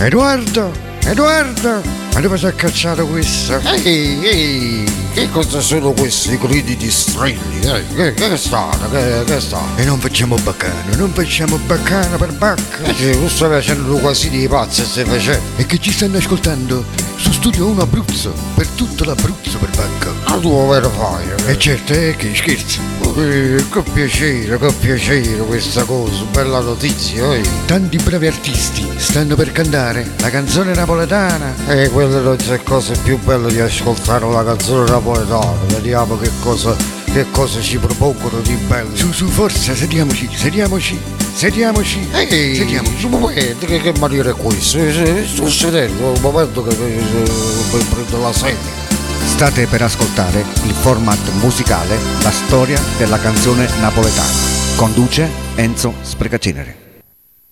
Edoardo, Edoardo, ma dove si è cacciato questo? Ehi, ehi, che cosa sono questi gridi di strilli? Eh, che, che è stato? Che, che è stato? E non facciamo baccano, non facciamo baccano per bacca. Eh sì, tu stai facendo quasi di pazzi stai facendo. E che ci stanno ascoltando su Studio 1 Abruzzo, per tutto l'Abruzzo per bacca. Ma tu vero fai? E eh, certo, eh, che scherzo. Eh, che piacere, che piacere questa cosa, bella notizia, eh. Tanti bravi artisti stanno per cantare la canzone napoletana. E eh, quella non c'è cosa più bella di ascoltare la canzone napoletana. Vediamo che cosa, che cosa ci propongono di bello. Su, su, forza, sediamoci, sediamoci. Sediamoci, ehi, sediamoci. Un momento, che, che maniera è questo? Sto sedendo, un momento che, che, che prendo la sedia. State per ascoltare il format musicale La storia della canzone napoletana. Conduce Enzo Sprecacinere.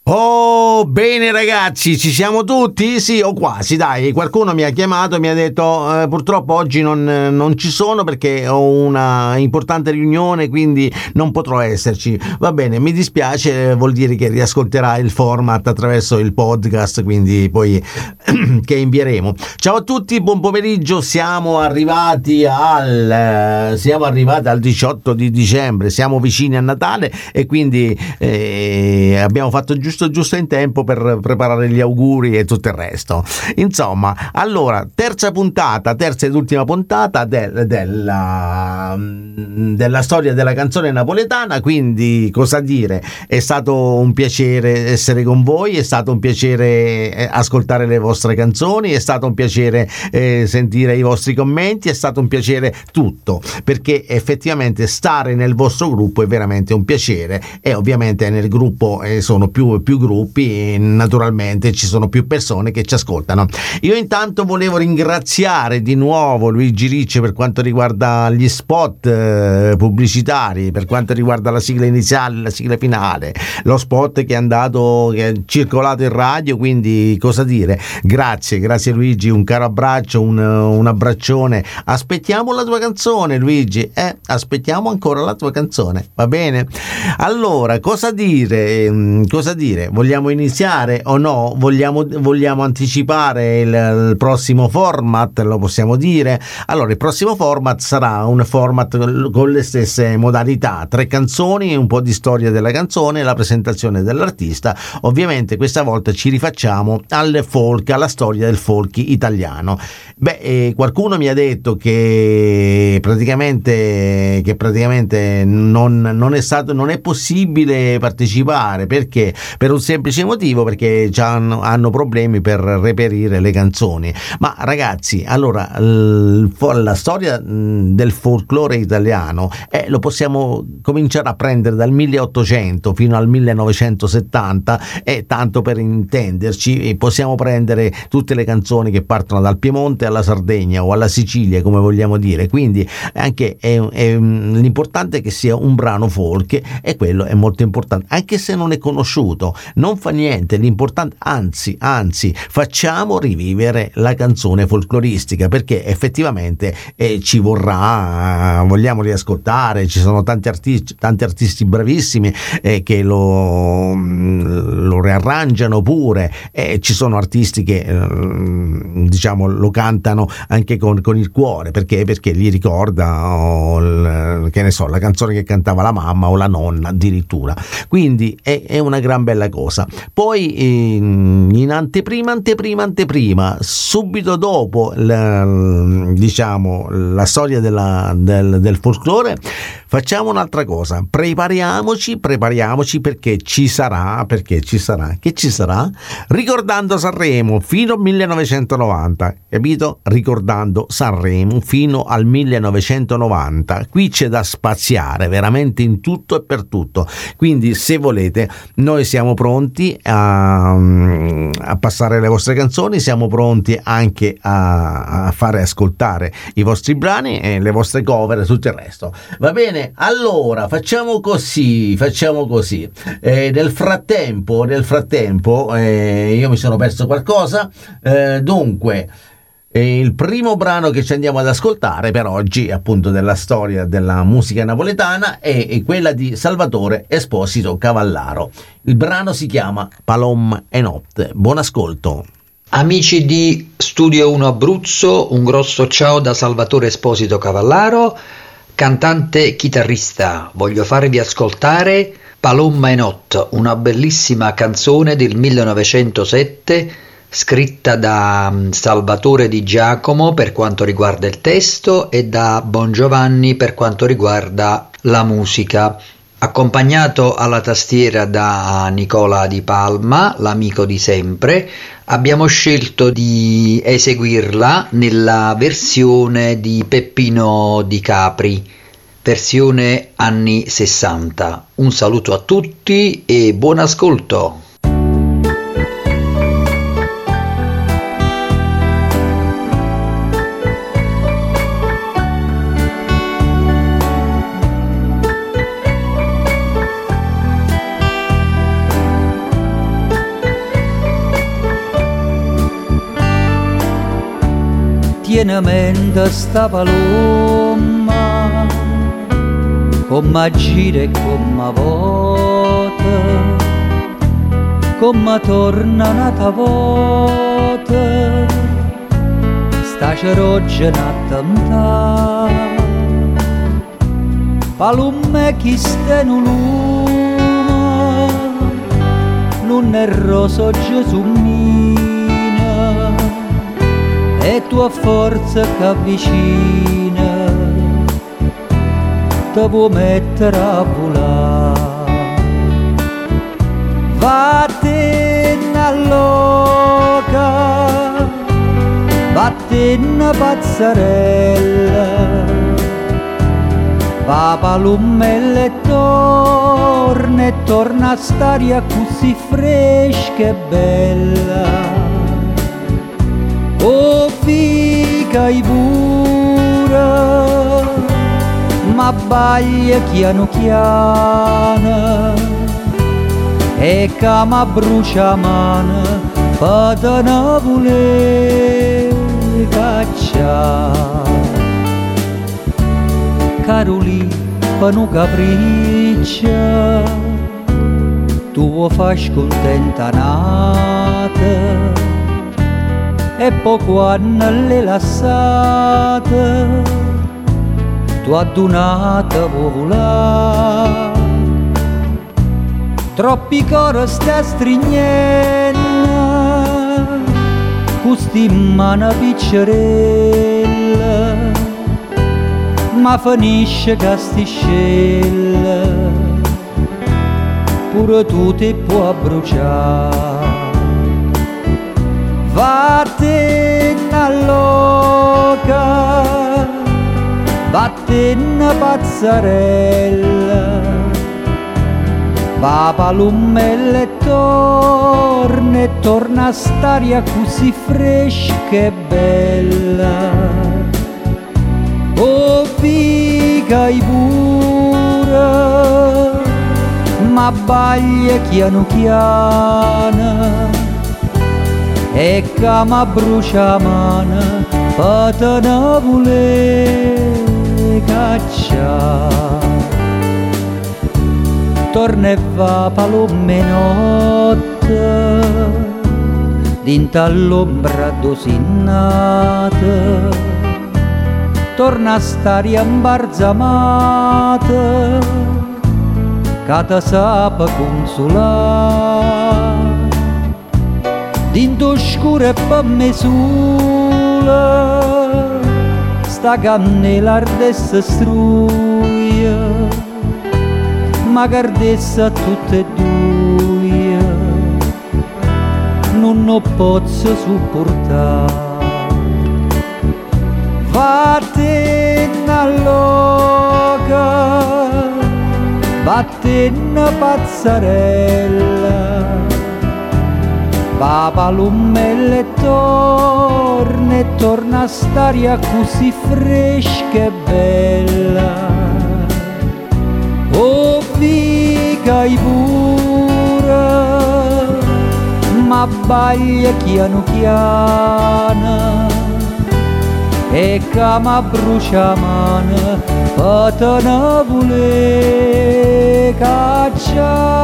Oh, bene ragazzi, ci siamo tutti? Sì, o quasi, dai. Qualcuno mi ha chiamato e mi ha detto eh, purtroppo oggi non, non, ci sono perché ho una importante riunione, quindi non potrò esserci. Va bene, mi dispiace, vuol dire che riascolterà il format attraverso il podcast, quindi poi che invieremo. Ciao a tutti, buon pomeriggio. Siamo arrivati al eh, siamo arrivati al 18 di dicembre, siamo vicini a Natale e quindi eh, abbiamo fatto giusto giusto, in tempo per preparare gli auguri e tutto il resto. Insomma, allora, terza puntata, terza ed ultima puntata del, della, della storia della canzone napoletana, quindi cosa dire? È stato un piacere essere con voi, è stato un piacere eh, ascoltare le vostre canzoni, è stato un piacere eh, sentire i vostri commenti, è stato un piacere tutto, perché effettivamente stare nel vostro gruppo è veramente un piacere e ovviamente nel gruppo eh, sono più più gruppi naturalmente ci sono più persone che ci ascoltano. Io intanto volevo ringraziare di nuovo Luigi Ricci per quanto riguarda gli spot eh, pubblicitari, per quanto riguarda la sigla iniziale, la sigla finale, lo spot che è andato, che è circolato in radio, quindi cosa dire? Grazie, grazie Luigi, un caro abbraccio, un, un abbraccione. Aspettiamo la tua canzone Luigi, eh, aspettiamo ancora la tua canzone, va bene? Allora, cosa dire? Mm, cosa dire, vogliamo iniziare o no? Vogliamo, vogliamo anticipare il, il, prossimo format? Lo possiamo dire? Allora, il prossimo format sarà un format con le stesse modalità, tre canzoni, un po' di storia della canzone, la presentazione dell'artista. Ovviamente questa volta ci rifacciamo al folk, alla storia del folk italiano. Beh, eh, qualcuno mi ha detto che praticamente, che praticamente non, non, è stato, non è possibile partecipare perché? per un semplice motivo perché hanno, hanno problemi per reperire le canzoni. Ma ragazzi, allora la storia del folklore italiano eh, lo possiamo cominciare a prendere dal 1800 fino al 1970 e tanto per intenderci possiamo prendere tutte le canzoni che partono dal Piemonte alla Sardegna o alla Sicilia come vogliamo dire quindi anche è, è, l'importante è che sia un brano folk e quello è molto importante anche se non è conosciuto non fa niente, l'importante, anzi, anzi, facciamo rivivere la canzone folcloristica perché effettivamente eh, ci vorrà, vogliamo riascoltare, ci sono tanti artisti, tanti artisti bravissimi eh, che lo, mm, lo, rearrangiano pure, e ci sono artisti che eh, diciamo lo cantano anche con, con il cuore perché, perché gli ricorda oh, il, che ne so, la canzone che cantava la mamma o la nonna addirittura. Quindi è, è una gran bella cosa. Poi in anteprima, anteprima, anteprima, subito dopo la, diciamo, la storia della, del, del folklore, facciamo un'altra cosa. Prepariamoci, prepariamoci perché ci sarà, perché ci sarà, che ci sarà? Ricordando Sanremo fino al 1990, capito? Ricordando Sanremo fino al 1990. Qui c'è da spaziare veramente in tutto e per tutto. Quindi se volete, noi siamo pronti a, a, passare le vostre canzoni, siamo pronti anche a, a, fare ascoltare i vostri brani e le vostre cover e tutto il resto. Va bene? Allora facciamo così, facciamo così. Eh, nel frattempo, nel frattempo, eh, io mi sono perso qualcosa. Eh, dunque. E il primo brano che ci andiamo ad ascoltare per oggi, appunto della storia della musica napoletana, è quella di Salvatore Esposito Cavallaro. Il brano si chiama Palom e Notte. Buon ascolto. Amici di Studio 1 Abruzzo, un grosso ciao da Salvatore Esposito Cavallaro, cantante chitarrista. Voglio farvi ascoltare Palomma e Not, una bellissima canzone del 1907 scritta da mm, Salvatore Di Giacomo per quanto riguarda il testo e da Bon Giovanni per quanto riguarda la musica accompagnato alla tastiera da Nicola Di Palma, l'amico di sempre, abbiamo scelto di eseguirla nella versione di Peppino Di Capri, versione anni 60. Un saluto a tutti e buon ascolto! Tiene mente sta palomma come gira e come vota come torna nata volta sta ceroggia n'attenta palumme chi ste in lume non è roso Gesù mio e tua forza che avvicina ti può mettere a volare. Vattene all'oca vattene pazzarella. Papa lummelle torna e torna a stare così fresca e bella. O fica i pure ma baglia chiano chiano e cama brucia mano patana vole caccia. Caroli panu capriccia tu fai scontenta nata e poco hanno le lassate. Tu adunata volà troppi cori sta strignendo custi mana piccerella ma finisce castiscella pure tu ti puoi bruciare all'oca, vattene pazzarella, Papa lummelle torna e torna a stare così fresca e bella. Oh, figa i pure, ma baglia chiano chiano e cama brucia mano patana vule caccia torna e va palome notte dinta all'ombra dosinnata torna a stare imbarzamata che ti sapa consolare Dinto scuro e per me sola sta cannella ardessa struia ma cardessa tutte e due non lo posso supportare vattene all'oca vattene pazzarella Papa lummelle torna e torna a stare così fresca e bella. Oh, i pure, ma baglia chiano chiano e cama brucia mano, patana vule cacciare.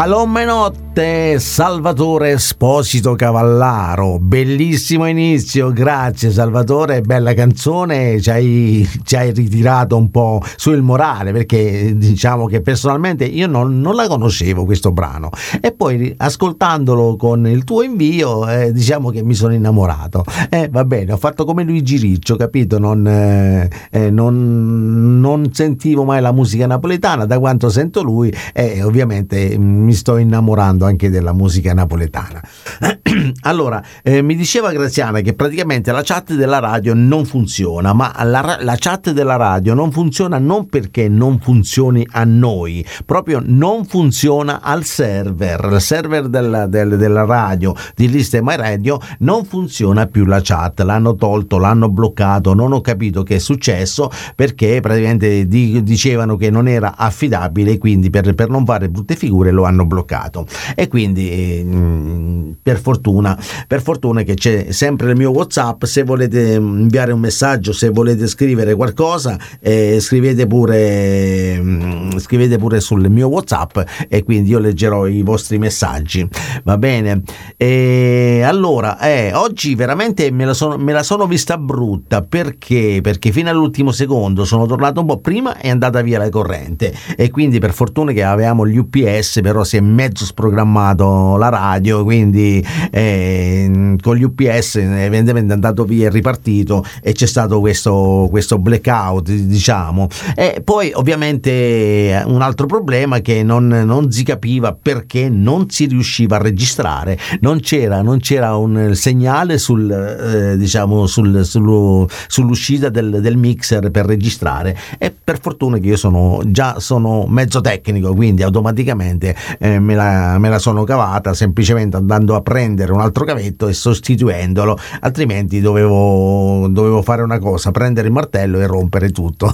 Palomma notte, Salvatore Esposito Cavallaro. Bellissimo inizio, grazie Salvatore, bella canzone. Ci hai, ci hai ritirato un po' sul morale perché diciamo che personalmente io non, non la conoscevo questo brano. E poi ascoltandolo con il tuo invio, eh, diciamo che mi sono innamorato. Eh, va bene, ho fatto come Luigi Riccio, capito? Non, eh, eh non, non sentivo mai la musica napoletana, da quanto sento lui, e ovviamente mi sto innamorando anche della musica napoletana. allora, eh, mi diceva Graziana che praticamente la chat della radio non funziona, ma la, la, chat della radio non funziona non perché non funzioni a noi, proprio non funziona al server. Il server della, del, della radio di Liste My Radio non funziona più la chat, l'hanno tolto, l'hanno bloccato, non ho capito che è successo perché praticamente di, dicevano che non era affidabile, quindi per, per non fare brutte figure lo hanno bloccato e quindi eh, per fortuna per fortuna che c'è sempre il mio whatsapp se volete inviare un messaggio se volete scrivere qualcosa eh, scrivete pure mm, scrivete pure sul mio whatsapp e quindi io leggerò i vostri messaggi. Va bene? E allora eh, oggi veramente me la, sono, me la sono vista brutta. Perché? Perché fino all'ultimo secondo sono tornato un po' prima è andata via la corrente. E quindi per fortuna che avevamo gli UPS però si è mezzo sprogrammato la radio, quindi eh, con gli UPS evidentemente è andato via e ripartito e c'è stato questo, questo blackout, diciamo. E poi ovviamente un altro problema che non, non, si capiva perché non si riusciva a registrare, non c'era, non c'era un segnale sul, eh, diciamo, sul, sul, sull'uscita del, del, mixer per registrare e per fortuna che io sono già sono mezzo tecnico, quindi automaticamente eh, me, la, me, la, sono cavata semplicemente andando a prendere un altro cavetto e sostituendolo, altrimenti dovevo, dovevo fare una cosa, prendere il martello e rompere tutto,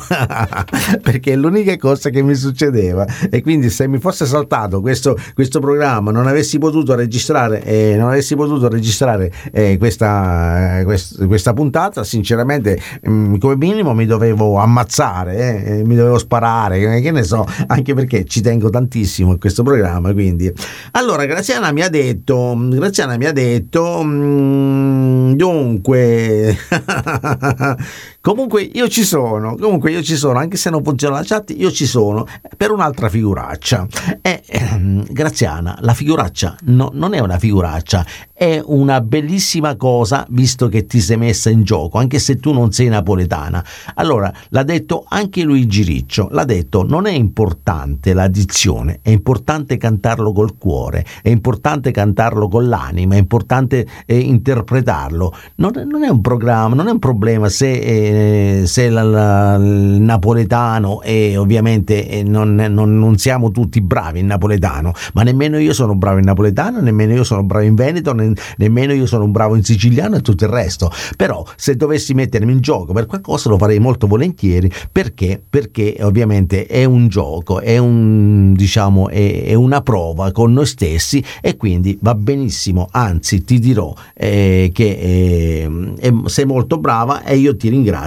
perché è l'unica cosa che mi succedeva e quindi se mi fosse saltato questo, questo programma, non avessi potuto registrare, eh, non avessi potuto registrare eh, questa, quest, questa, puntata, sinceramente mh, mm, come minimo mi dovevo ammazzare, eh, mi dovevo sparare, che ne so, anche perché ci tengo tantissimo a questo programma, quindi. Allora, Graziana mi ha detto, Graziana mi ha detto, mm, dunque, comunque io ci sono, comunque io ci sono, anche se non funziona la chat, io ci sono, per un'altra figuraccia. E, ehm, Graziana, la figuraccia no, non è una figuraccia, è una bellissima cosa visto che ti sei messa in gioco, anche se tu non sei napoletana. Allora, l'ha detto anche Luigi Riccio, l'ha detto, non è importante la dizione, è importante cantarlo col cuore, è importante cantarlo con l'anima, è importante eh, interpretarlo. Non, non, è un programma, non è un problema se, eh, se la, la, il napoletano e ovviamente eh, non, non, non, siamo tutti bravi in napoletano, ma nemmeno io sono bravo in napoletano, nemmeno io sono bravo in veneto, ne, nemmeno io sono bravo in siciliano e tutto il resto. Però se dovessi mettermi in gioco per qualcosa lo farei molto volentieri perché, perché ovviamente è un gioco, è un diciamo è, è una prova con noi stessi e quindi va benissimo, anzi ti dirò eh, che eh, sei molto brava e io ti ringrazio.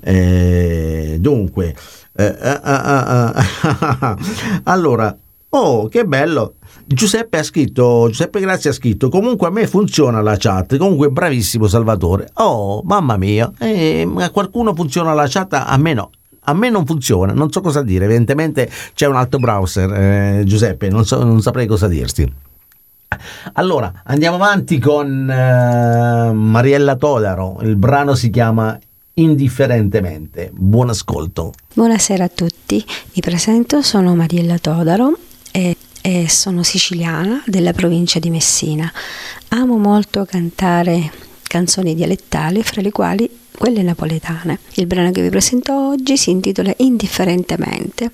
Eh, dunque, eh, eh, eh, allora, oh che bello! Giuseppe ha scritto, Giuseppe Grazia ha scritto, comunque a me funziona la chat, comunque bravissimo Salvatore. Oh, mamma mia, eh, a qualcuno funziona la chat, a me no. A me non funziona, non so cosa dire, evidentemente c'è un altro browser, eh, Giuseppe, non, so, non saprei cosa dirti. Allora, andiamo avanti con uh, Mariella Todaro, il brano si chiama Indifferentemente. Buon ascolto. Buonasera a tutti, mi presento, sono Mariella Todaro e, e sono siciliana della provincia di Messina. Amo molto cantare canzoni dialettali, fra le quali quelle napoletane. Il brano che vi presento oggi si intitola Indifferentemente.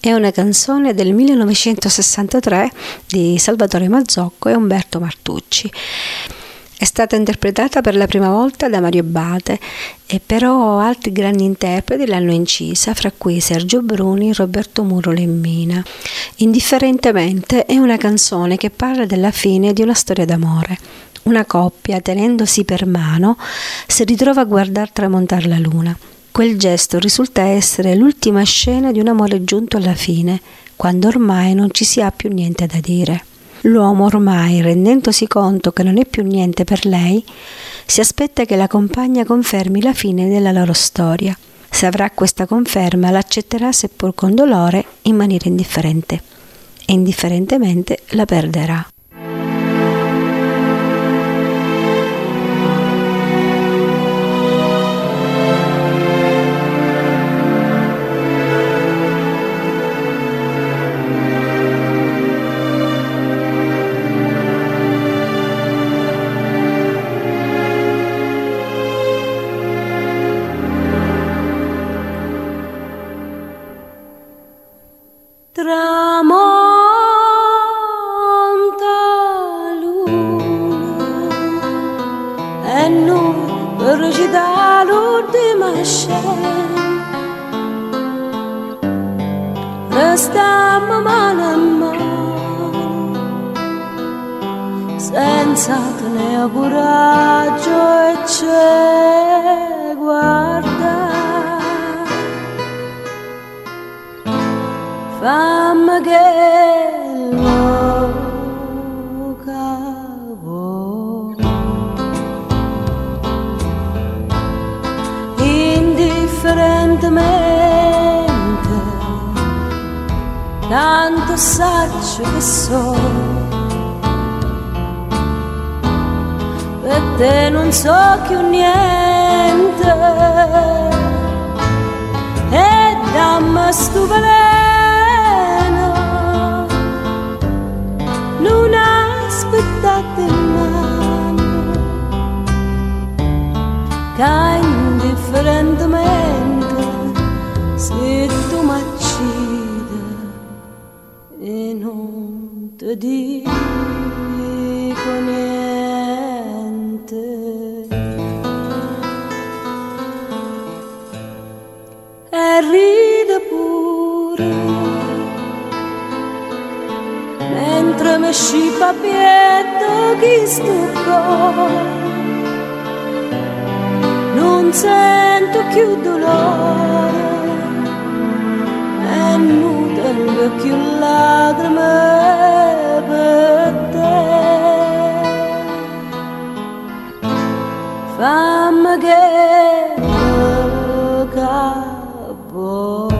È una canzone del 1963 di Salvatore Mazzocco e Umberto Martucci. È stata interpretata per la prima volta da Mario Bate e però altri grandi interpreti l'hanno incisa, fra cui Sergio Bruni, Roberto Muro Lemmina. Indifferentemente è una canzone che parla della fine di una storia d'amore una coppia, tenendosi per mano, si ritrova a guardar tramontare la luna. Quel gesto risulta essere l'ultima scena di un amore giunto alla fine, quando ormai non ci si ha più niente da dire. L'uomo ormai, rendendosi conto che non è più niente per lei, si aspetta che la compagna confermi la fine della loro storia. Se avrà questa conferma, l'accetterà seppur con dolore in maniera indifferente e indifferentemente la perderà. dico niente. E ride pure, mentre mi scipa pietto chi stucco. Non sento più dolore, e nudo il vecchio lacrime. fam che capo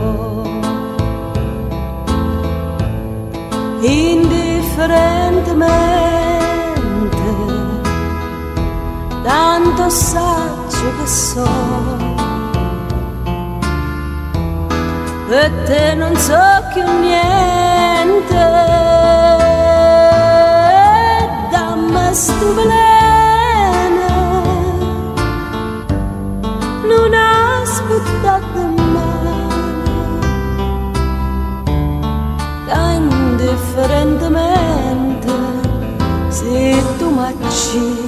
indifferentemente tanto saggio che so. E te non so più niente dammi stupelente indifferentemente se tu m'accidi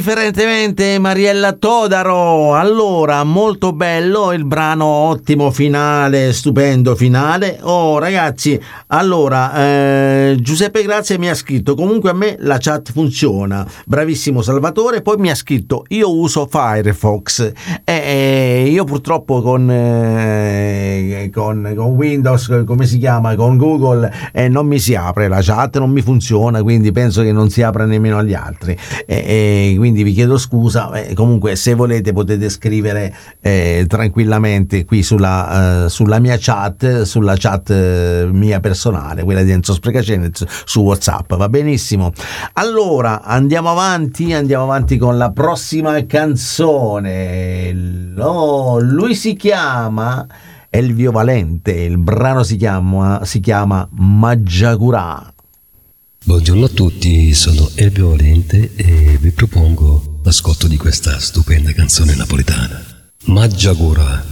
Indifferentemente Mariella Todaro. Allora, molto bello il brano, ottimo finale, stupendo finale. Oh ragazzi, allora eh, Giuseppe Grazia mi ha scritto, comunque a me la chat funziona. Bravissimo Salvatore, poi mi ha scritto io uso Firefox e eh, io purtroppo con, eh, con, con, Windows, come si chiama, con Google eh, non mi si apre la chat, non mi funziona, quindi penso che non si apra nemmeno agli altri. E, quindi vi chiedo scusa. Eh, comunque, se volete, potete scrivere eh, tranquillamente qui sulla, eh, sulla, mia chat, sulla chat eh, mia personale, quella di Enzo Sprecacenez su WhatsApp. Va benissimo. Allora andiamo avanti, andiamo avanti con la prossima canzone. Oh, lui si chiama. Elvio Valente, il brano si chiama, si chiama Maggiagurà. Buongiorno a tutti, sono Elvio Valente e vi propongo l'ascolto di questa stupenda canzone napoletana. Maggiagora.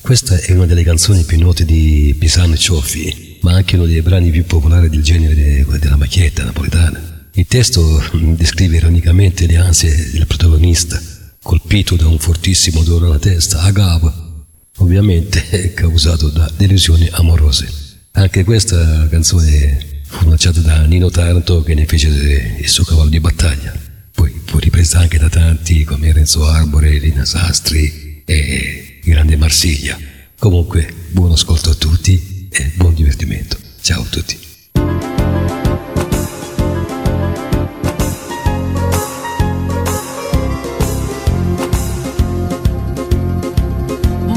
Questa è una delle canzoni più note di Pisano e Cioffi, ma anche uno dei brani più popolari del genere della macchietta napoletana. Il testo descrive ironicamente le ansie del protagonista, colpito da un fortissimo dolore alla testa, a gava, ovviamente causato da delusioni amorose. Anche questa canzone fu lanciato da Nino Taranto che ne fece il suo cavallo di battaglia. Poi fu ripresa anche da tanti come Renzo Arbore, Lina Sastri e grande Marsiglia. Comunque, buon ascolto a tutti e buon divertimento. Ciao a tutti.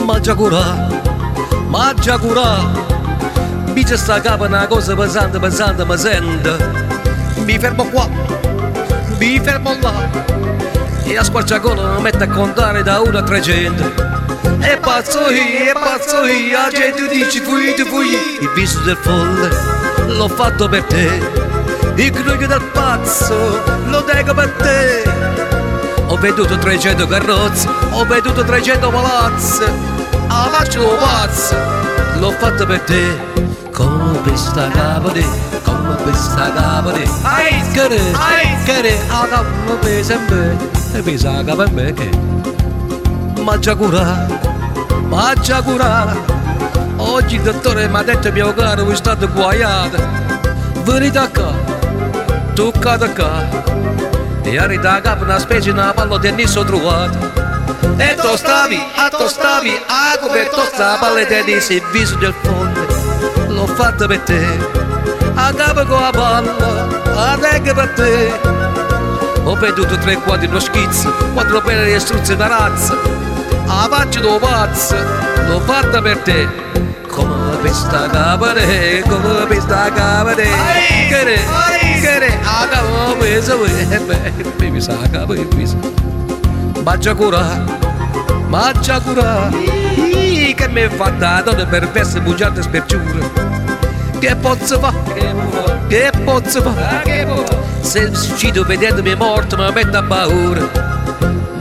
Maggiacura, Maggiacura mi c'è sta capa una cosa pesante, pesante, mi sento. Mi fermo qua, mi fermo là. E a squarciagola mi metto a contare da 1 a 300. E pazzo io, e pazzo io, la gente dice fui, tu fui. Il viso del folle l'ho fatto per te. Il griglio del pazzo lo tengo per te. Ho veduto 300 carrozze, ho veduto 300 palazzi. A faccia lo pazzo, l'ho fatto per te come questa capone, come questa capone. Ai, care, ai, care, a capo pesa me, e pesa capo me che. Mangia cura, mangia cura. Oggi il dottore mi ha detto mio caro, voi state guaiate. Venite qua, toccate qua. E arriva a capo una specie di palla tennis ho trovato. E tu stavi, a tu stavi, a come tu stavi, palle tennis, il viso del fondo l'ho fatta per te. A capo con la palla a regga per te. Ho veduto tre quadri uno schizzo quattro pene di struzze da razza. A faccia tuo pazzo l'ho fatta per te. Come questa capare come questa capare che che a capo peso e mi sa capo e peso Maccia cura, maccia cura, che mi fa da donna per verse bugiate sperciure che posso fare? Che posso fare? Se uccido vedendomi morto mi mette a paura.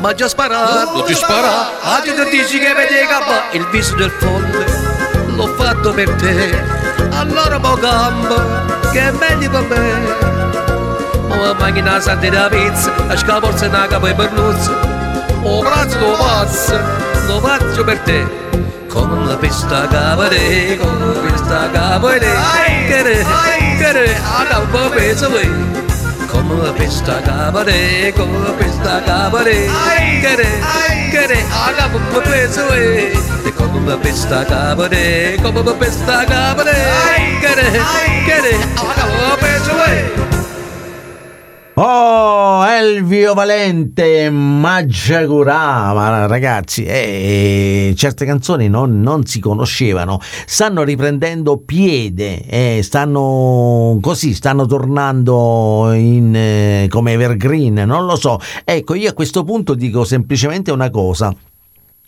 Ma già sparato, non ti spara, oggi ti dici che vedi gamba il viso del folle. L'ho fatto per te, allora mo gamba, che è meglio per me. Ma mangi una santa da pizza, la scapolza una capo e bernuzza. O braccio lo pazzo, lo faccio per te come la pista capare, come la pista capare, che che a capo peso come la pista capare, come la pista capare, che che a capo peso come la pista capare, come la pista capare, che che a capo peso Oh, Elvio Valente, Maggiagurà, ma ragazzi, eh, certe canzoni non, non, si conoscevano, stanno riprendendo piede, eh, stanno così, stanno tornando in, eh, come evergreen, non lo so. Ecco, io a questo punto dico semplicemente una cosa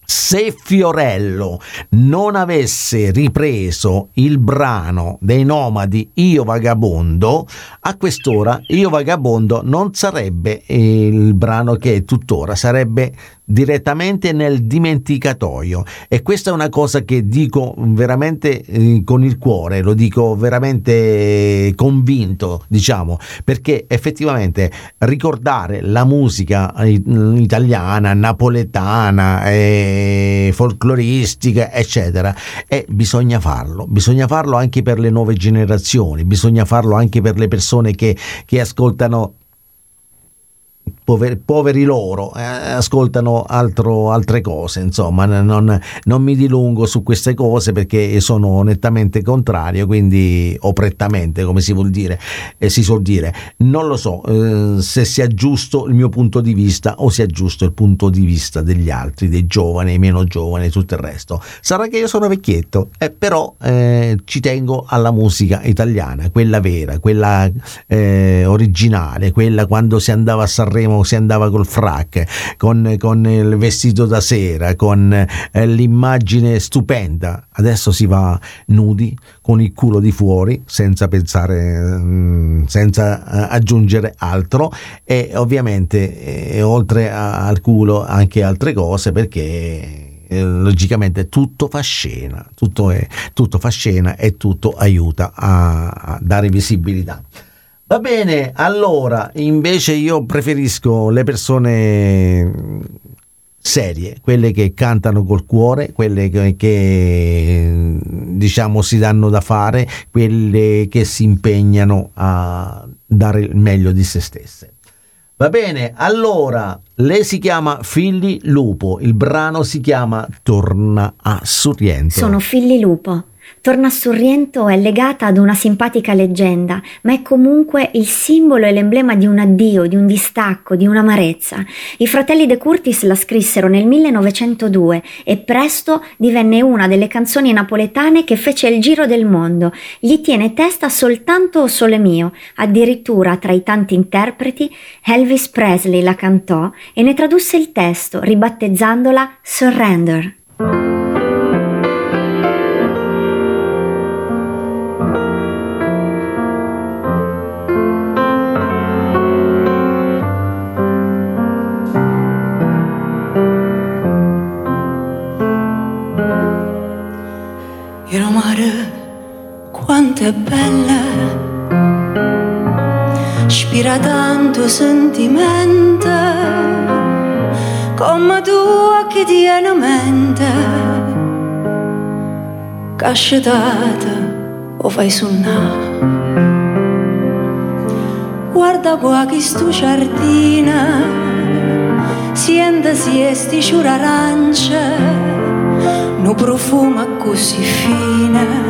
se Fiorello non avesse ripreso il brano dei Nomadi Io Vagabondo, a quest'ora Io Vagabondo non sarebbe il brano che è tuttora, sarebbe direttamente nel dimenticatoio. E questa è una cosa che dico veramente eh, con il cuore, lo dico veramente convinto, diciamo, perché effettivamente ricordare la musica italiana, napoletana, eh, folcloristica, eccetera, e bisogna farlo, bisogna farlo anche per le nuove generazioni, bisogna farlo anche per le persone che, che ascoltano poveri, poveri loro, eh, ascoltano altro, altre cose, insomma, non, non, mi dilungo su queste cose perché sono nettamente contrario, quindi o prettamente, come si vuol dire, eh, si suol dire. Non lo so eh, se sia giusto il mio punto di vista o sia giusto il punto di vista degli altri, dei giovani, meno giovani e tutto il resto. Sarà che io sono vecchietto, eh, però eh, ci tengo alla musica italiana, quella vera, quella eh, originale, quella quando si andava a Sanremo Si andava col frac, con, con il vestito da sera, con eh, l'immagine stupenda. Adesso si va nudi, con il culo di fuori, senza pensare, mm, senza eh, aggiungere altro e ovviamente eh, oltre al culo anche altre cose perché eh, logicamente tutto fa scena, tutto, è, tutto fa scena e tutto aiuta a, a dare visibilità. Va bene, allora invece io preferisco le persone serie, quelle che cantano col cuore, quelle che, che, diciamo si danno da fare, quelle che si impegnano a dare il meglio di se stesse. Va bene, allora lei si chiama Filli Lupo, il brano si chiama Torna a Sorrento. Sono Filli Lupo. Torna a Sorrento è legata ad una simpatica leggenda, ma è comunque il simbolo e l'emblema di un addio, di un distacco, di un'amarezza. I fratelli De Curtis la scrissero nel 1902 e presto divenne una delle canzoni napoletane che fece il giro del mondo. Gli tiene testa soltanto Sole Mio, addirittura tra i tanti interpreti Elvis Presley la cantò e ne tradusse il testo, ribattezzandola Surrender. È bella, spira tanto sentimento, come tu che tiene mente, cascetata o fai suonare. Guarda qua che stu giardina, siente siesti ciura arancia, no profumo così fine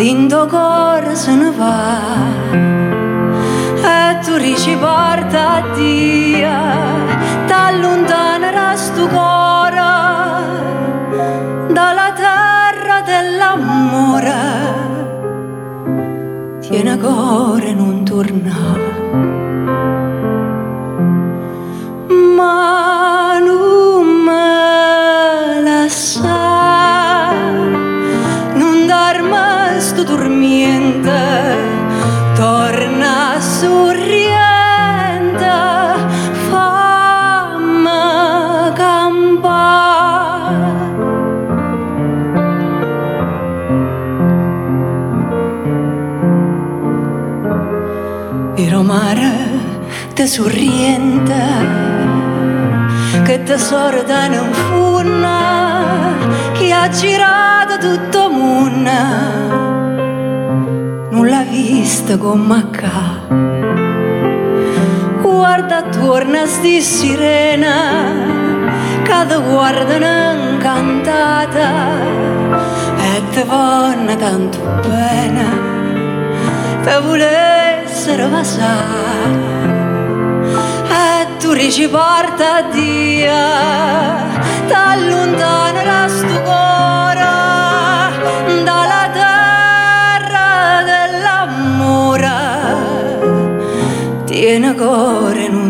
lindo cuore se ne va. E tu dici porta a Dio t'allontanerà sto cuore dalla terra dell'amore. Tiene cuore non tornare sorriente, che tesoro da non funna, che ha girato tutto mondo non l'ha vista con macca. Guarda torna sti sirena, cada guarda incantata e te vanno tanto bene, te volessero passare. Tu dici porta Dio, t'allontanerà sto cuore dalla tiene cuore non torna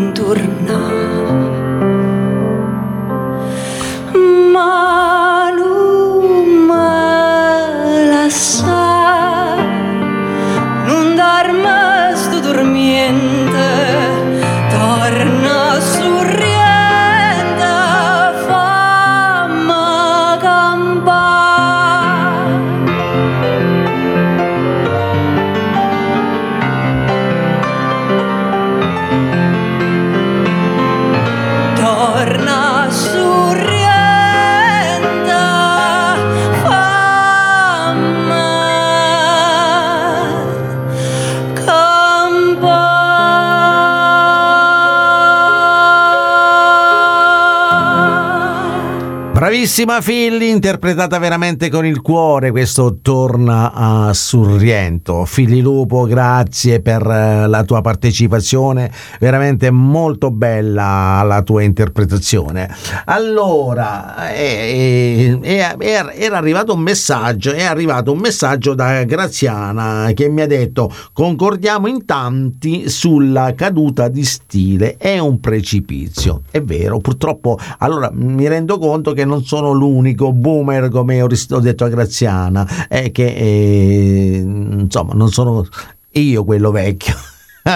Bravissima Filli, interpretata veramente con il cuore, questo torna a Surriento. Filli Lupo, grazie per eh, la tua partecipazione, veramente molto bella la tua interpretazione. Allora, eh, eh, era arrivato un messaggio, è arrivato un messaggio da Graziana che mi ha detto concordiamo in tanti sulla caduta di stile, è un precipizio. È vero, purtroppo, allora mi rendo conto che non sono l'unico boomer come ho detto a Graziana, è che eh, insomma non sono io quello vecchio.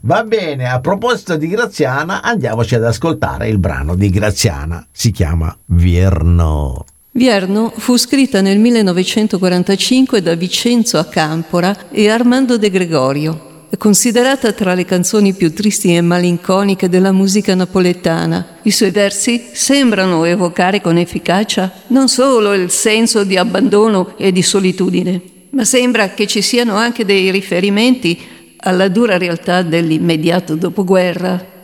Va bene, a proposito di Graziana, andiamoci ad ascoltare il brano di Graziana, si chiama Vierno. Vierno fu scritta nel 1945 da Vincenzo Acampora e Armando De Gregorio è considerata tra le canzoni più tristi e malinconiche della musica napoletana. I suoi versi sembrano evocare con efficacia non solo il senso di abbandono e di solitudine, ma sembra che ci siano anche dei riferimenti alla dura realtà dell'immediato dopoguerra.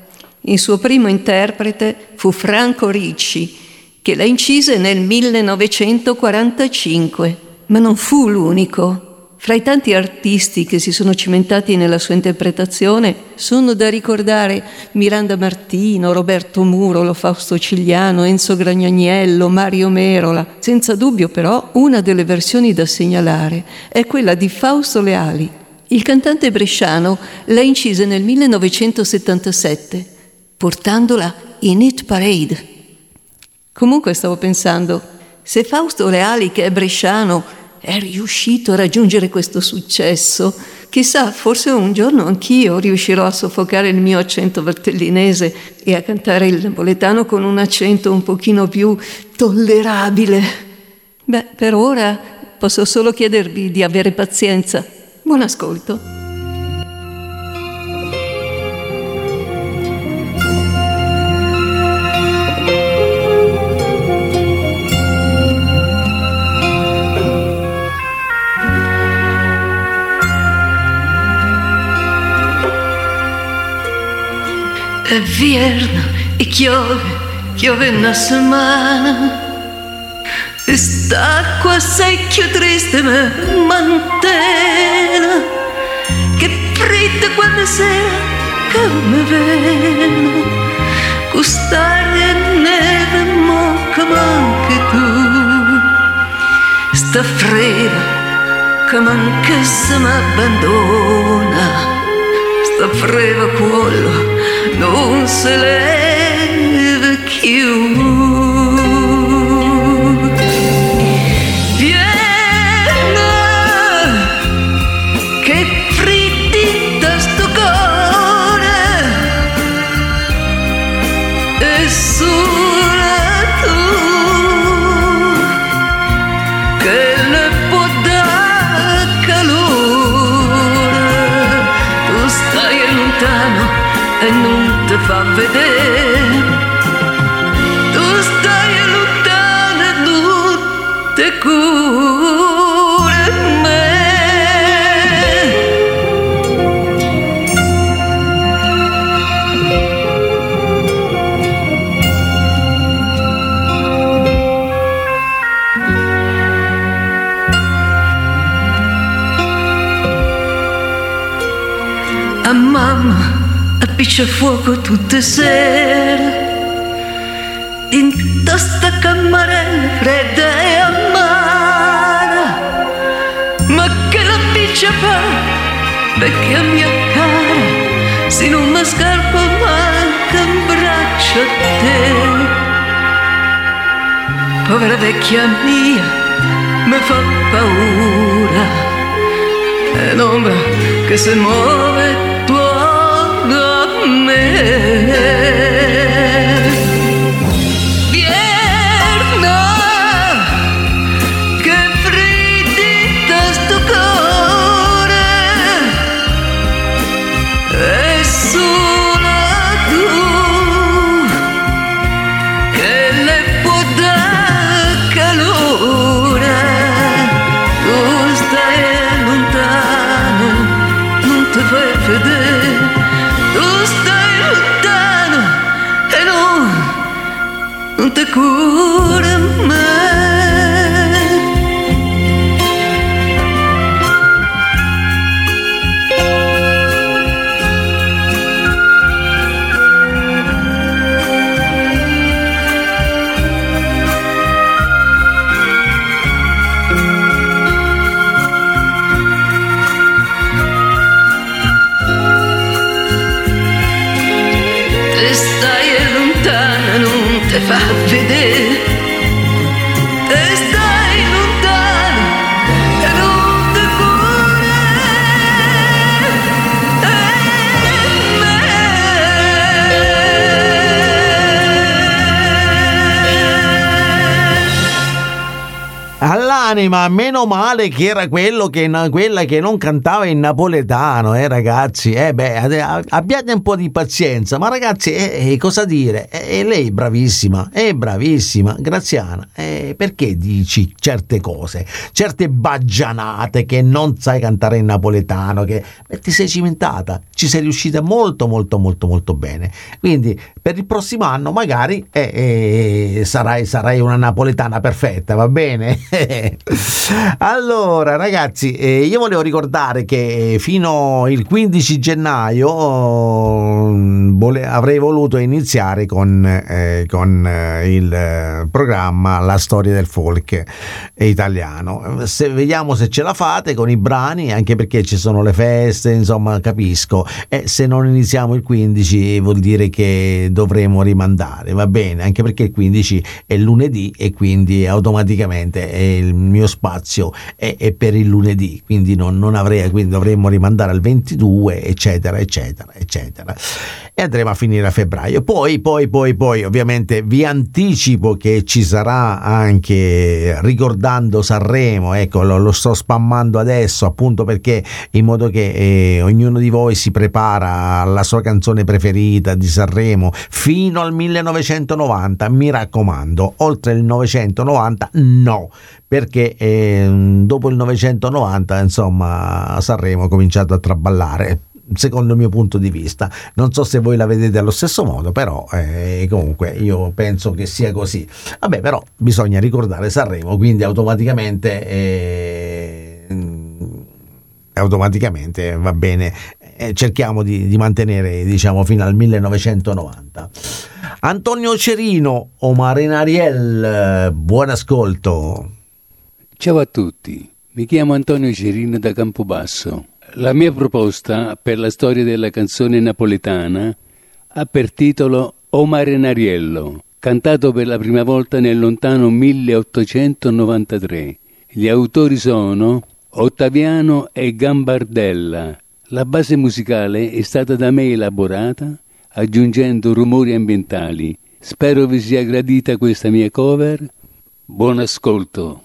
Il suo primo interprete fu Franco Ricci, che la incise nel 1945, ma non fu l'unico. Fra i tanti artisti che si sono cimentati nella sua interpretazione sono da ricordare Miranda Martino, Roberto Murolo, Fausto Cigliano, Enzo Gragnaniello, Mario Merola. Senza dubbio però una delle versioni da segnalare è quella di Fausto Leali. Il cantante bresciano la incise nel 1977, portandola in Hit Parade. Comunque stavo pensando, se Fausto Leali, che è bresciano, è riuscito a raggiungere questo successo. Chissà, forse un giorno anch'io riuscirò a soffocare il mio accento vertellinese e a cantare il napoletano con un accento un pochino più tollerabile. Beh, per ora posso solo chiedervi di avere pazienza. Buon ascolto. È vierno e chiove, chiove una settimana. Sta qua sei più triste ma mantena Che fritta quando sera come veno Custare neve mocca manche tu. Sta freda che manca se m'abbandona. Sta freva quello non se leva più. fa vedere. Appiccia fuoco tutte sere. In sta camarella fredda e amara ma che la piccia fa vecchia mia cara se non mi scarpa manca un braccio a te. Povera vecchia mia mi fa paura. È l'ombra che si muove Tu non All'anima, meno male che era quello che, quella che non cantava in napoletano, eh ragazzi. Eh beh, abbiate un po' di pazienza, ma ragazzi, eh, eh, cosa dire? Eh, lei è bravissima, è bravissima, Graziana. Eh, perché dici certe cose, certe baggianate che non sai cantare in napoletano, che beh, ti sei cimentata, ci sei riuscita molto, molto, molto, molto bene. Quindi per il prossimo anno magari eh, eh, sarai, sarai una napoletana perfetta, va bene? allora, ragazzi, eh, io volevo ricordare che fino il 15 gennaio mm, vole- avrei voluto iniziare con, eh, con eh, il eh, programma La storia del folk italiano. Se, vediamo se ce la fate con i brani, anche perché ci sono le feste, insomma, capisco. E se non iniziamo il 15 vuol dire che dovremo rimandare, va bene? Anche perché il 15 è lunedì e quindi automaticamente è il mio spazio è, è per il lunedì, quindi non, non avrei, quindi dovremmo rimandare al 22, eccetera, eccetera, eccetera. E andremo a finire a febbraio. Poi, poi, poi, poi, ovviamente vi anticipo che ci sarà anche ricordando Sanremo, ecco, lo, lo sto spammando adesso appunto perché in modo che eh, ognuno di voi si prepara alla sua canzone preferita di Sanremo fino al 1990, mi raccomando, oltre il 990 no, perché eh, dopo il 990 insomma Sanremo ha cominciato a traballare secondo il mio punto di vista. Non so se voi la vedete allo stesso modo però eh, comunque io penso che sia così. Vabbè però bisogna ricordare Sanremo quindi automaticamente eh, automaticamente va bene. Eh, cerchiamo di, di, mantenere diciamo fino al 1990 Antonio Cerino o Marinariel buon ascolto Ciao a tutti, mi chiamo Antonio Cerino da Campobasso. La mia proposta per la storia della canzone napoletana ha per titolo O Marinariello, cantato per la prima volta nel lontano 1893. Gli autori sono Ottaviano e Gambardella. La base musicale è stata da me elaborata aggiungendo rumori ambientali. Spero vi sia gradita questa mia cover. Buon ascolto.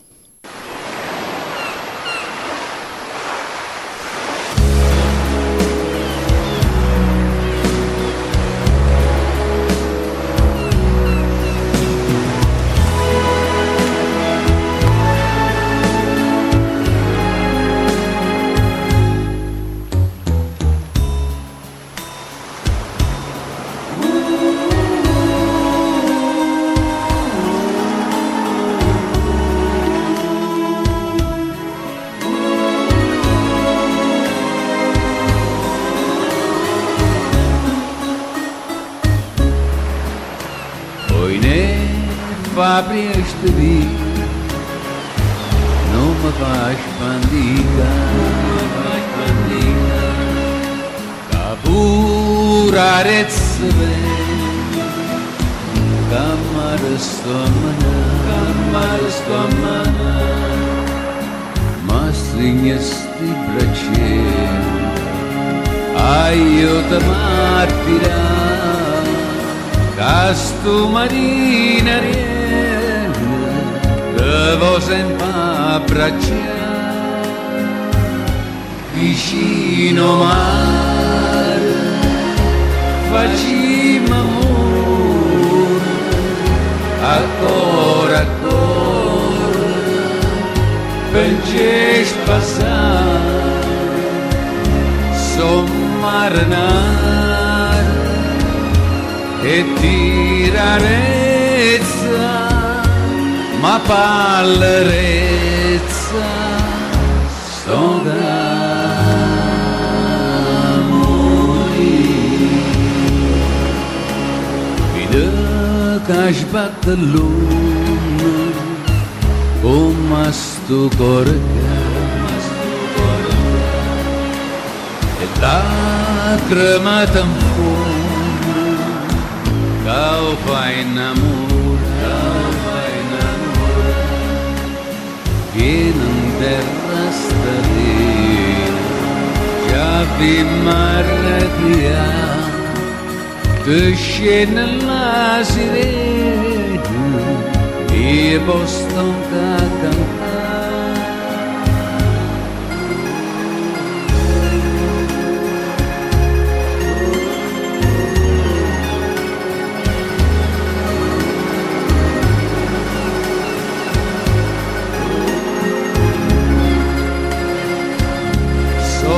Lacrime in fondo che fai innamore vienen terra stadina già vi marratia tu scende la sirena e Boston da cantare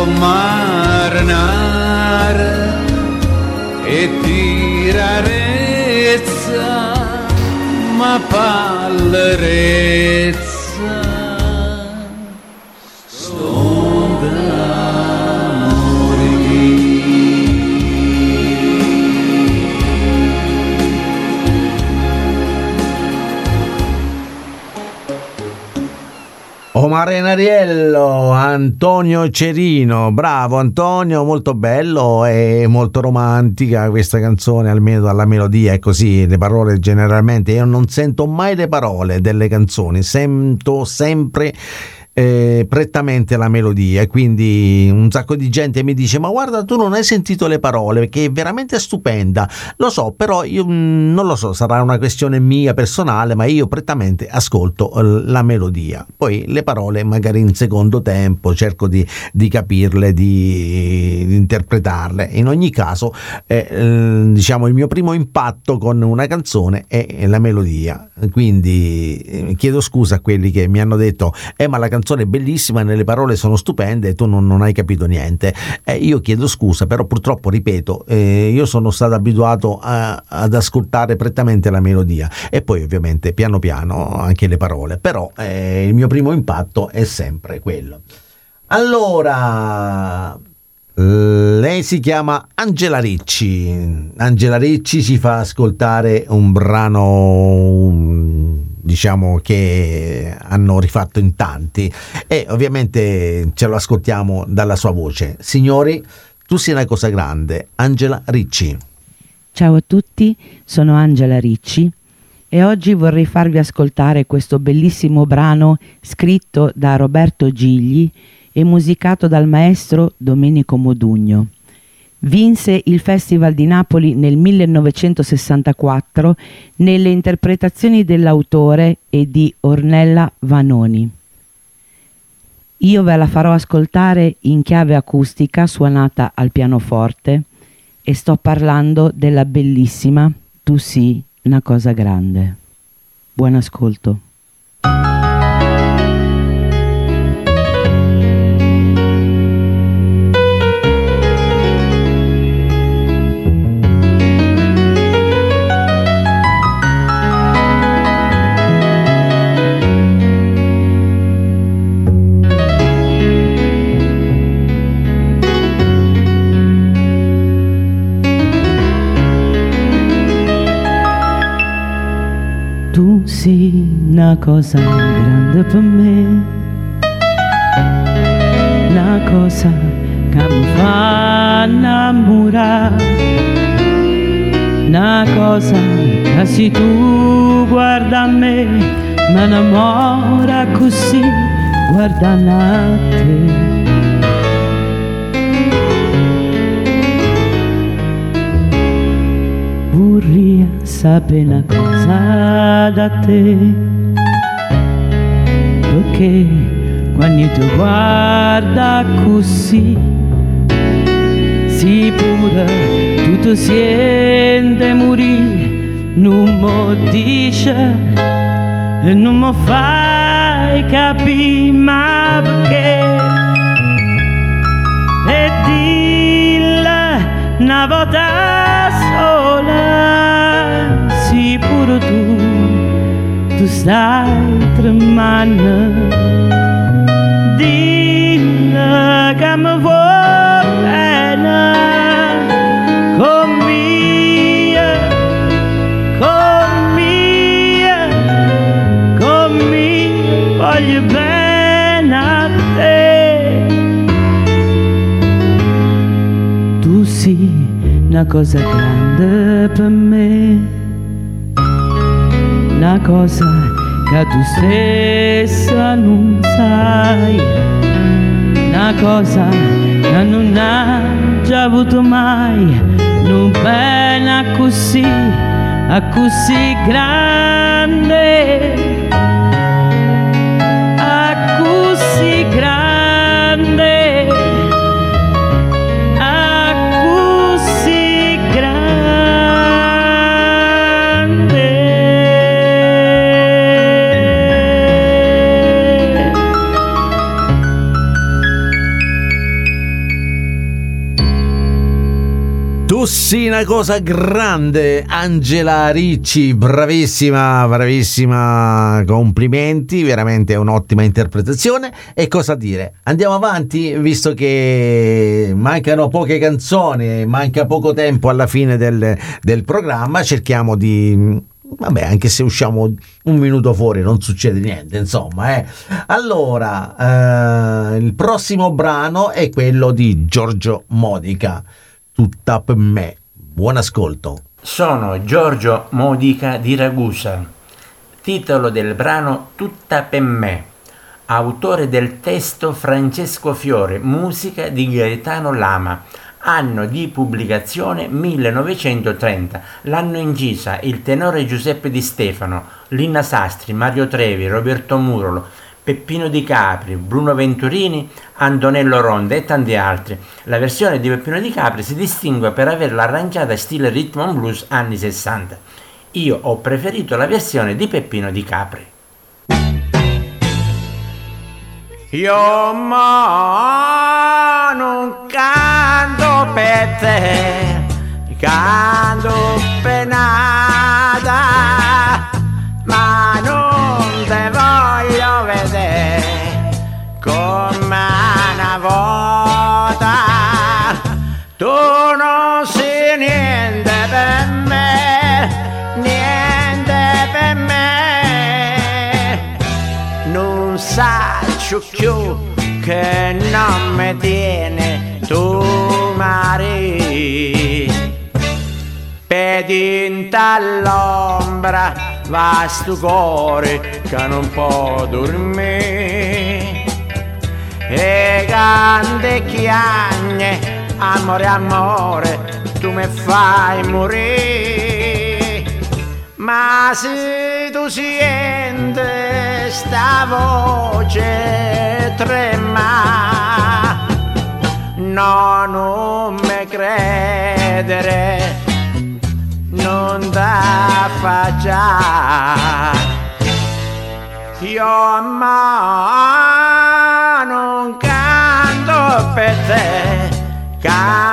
marnare e tirarezza, ma pallerezza. Omar Nariello, Antonio Cerino, bravo Antonio, molto bello e molto romantica questa canzone, almeno dalla melodia è così, le parole generalmente, io non sento mai le parole delle canzoni, sento sempre eh, prettamente la melodia quindi un sacco di gente mi dice ma guarda tu non hai sentito le parole perché è veramente stupenda. Lo so però io mh, non lo so sarà una questione mia personale ma io prettamente ascolto eh, la melodia. Poi le parole magari in secondo tempo cerco di, di capirle di, di, interpretarle. In ogni caso eh, diciamo il mio primo impatto con una canzone è la melodia. Quindi eh, chiedo scusa a quelli che mi hanno detto eh ma la canzone canzone bellissima, nelle parole sono stupende e tu non, non hai capito niente. Eh, io chiedo scusa, però purtroppo, ripeto, eh, io sono stato abituato a, ad ascoltare prettamente la melodia e poi ovviamente piano piano anche le parole, però eh, il mio primo impatto è sempre quello. Allora, lei si chiama Angela Ricci. Angela Ricci ci fa ascoltare un brano diciamo che hanno rifatto in tanti e ovviamente ce lo ascoltiamo dalla sua voce. Signori, tu sei una cosa grande, Angela Ricci. Ciao a tutti, sono Angela Ricci e oggi vorrei farvi ascoltare questo bellissimo brano scritto da Roberto Gigli e musicato dal maestro Domenico Modugno. Vinse il Festival di Napoli nel 1964 nelle interpretazioni dell'autore e di Ornella Vanoni. Io ve la farò ascoltare in chiave acustica suonata al pianoforte e sto parlando della bellissima Tu sì, una cosa grande. Buon ascolto. Una cosa grande per me, una cosa che mi fa innamorare, una cosa che se tu guarda a me, mi innamora così, guardando a te. vorrei sapere una cosa da te. Perché quando tu guarda così si pure tutto siente morire. Non mi dice e non mi fai capire ma perché? E dilla una volta tu stai tremando. Dille che mi vuoi bene con mia, con mia, a te. Tu sei una cosa grande per me una cosa che tu stessa non sai, una cosa che non hai già avuto mai, non bene così, a così grande. Sì una cosa grande, Angela Ricci, bravissima, bravissima, complimenti, veramente un'ottima interpretazione. E cosa dire? Andiamo avanti, visto che mancano poche canzoni, manca poco tempo alla fine del, del programma, cerchiamo di... Vabbè, anche se usciamo un minuto fuori non succede niente, insomma. Eh. Allora, eh, il prossimo brano è quello di Giorgio Modica, Tutta per me. Buon ascolto. Sono Giorgio Modica di Ragusa. Titolo del brano Tutta per me. Autore del testo Francesco Fiore, musica di Gaetano Lama. Anno di pubblicazione 1930. L'hanno incisa il tenore Giuseppe Di Stefano, Lina Sastri, Mario Trevi, Roberto Murolo, Peppino Di Capri, Bruno Venturini, Antonello Ronda e tanti altri. La versione di Peppino Di Capri si distingue per averla arrangiata stile rhythm and blues anni 60. Io ho preferito la versione di Peppino Di Capri. Io ma non canto per te, canto per più che non mi tiene tu mare pedinta all'ombra va sto cuore che non può dormire. E grande chiagne amore amore tu mi fai morire. Ma se tu senti sta voce trema no non mi credere non da faccia io ma non canto per te canto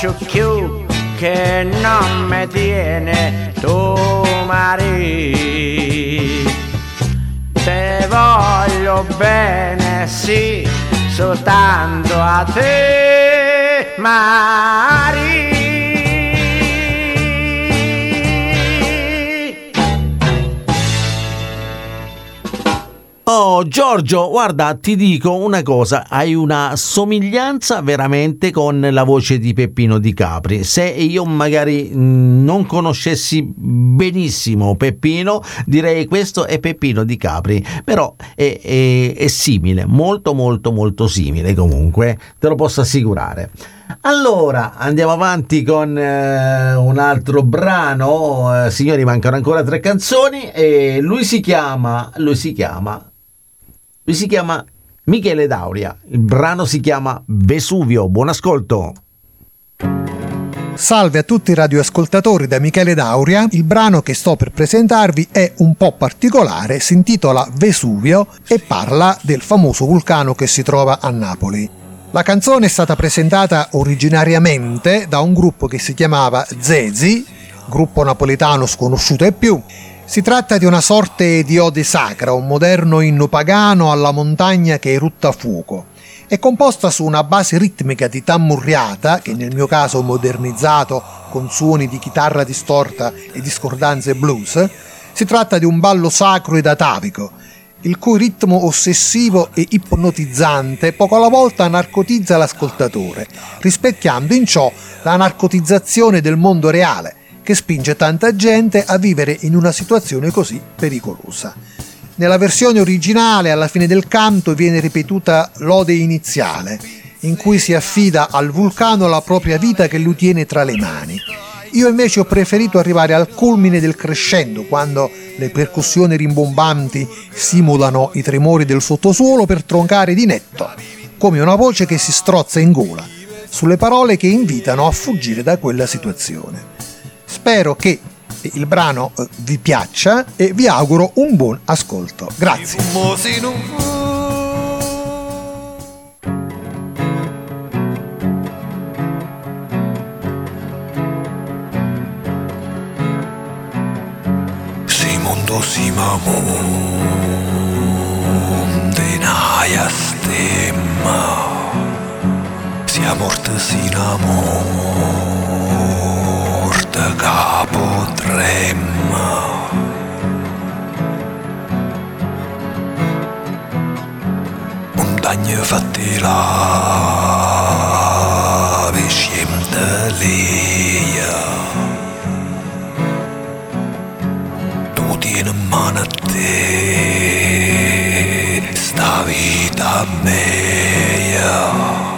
saccio più che non mi tiene tu mari. Te voglio bene sì soltanto a te Mari Oh Giorgio, guarda, ti dico una cosa, hai una somiglianza veramente con la voce di Peppino Di Capri. Se io magari mh, non conoscessi benissimo Peppino, direi questo è Peppino Di Capri, però è, è- è simile, molto molto molto simile comunque, te lo posso assicurare. Allora, andiamo avanti con eh, un altro brano. Eh, signori, mancano ancora tre canzoni e lui si chiama, lui si chiama, lui si chiama Michele Dauria. Il brano si chiama Vesuvio. Buon ascolto. salve a tutti i radioascoltatori da Michele Dauria. Il brano che sto per presentarvi è un po' particolare, si intitola Vesuvio e parla del famoso vulcano che si trova a Napoli. La canzone è stata presentata originariamente da un gruppo che si chiamava Zezi, gruppo napoletano sconosciuto e più. Si tratta di una sorte di ode sacra, un moderno inno pagano alla montagna che erutta fuoco. È composta su una base ritmica di tammurriata, che nel mio caso ho modernizzato con suoni di chitarra distorta e discordanze blues. Si tratta di un ballo sacro ed atavico, il cui ritmo ossessivo e ipnotizzante poco alla volta narcotizza l'ascoltatore, rispecchiando in ciò la narcotizzazione del mondo reale, che spinge tanta gente a vivere in una situazione così pericolosa. Nella versione originale, alla fine del canto, viene ripetuta l'ode iniziale, in cui si affida al vulcano la propria vita che lui tiene tra le mani. Io invece ho preferito arrivare al culmine del crescendo, quando le percussioni rimbombanti simulano i tremori del sottosuolo per troncare di netto, come una voce che si strozza in gola, sulle parole che invitano a fuggire da quella situazione. Spero che il brano eh, vi piaccia e vi auguro un buon ascolto. Grazie. mondo si mamonde naia stemma sia morte si fatila beskjemte lia Tu tiene mano te sta vita mea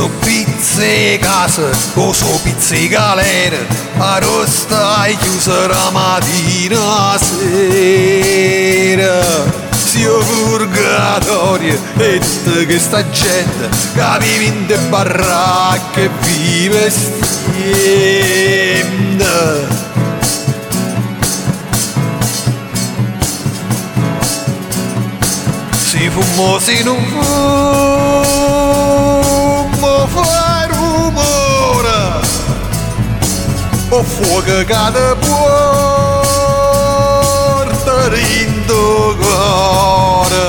So pizze casa o so pizze galera. A rosta e chiusa la mattina sera. Sia purgatorio e tutta questa gente che vive in de baracche e vive stienda si fumo si non fumo fa rumore. O fuoco cade porta rindo cuore.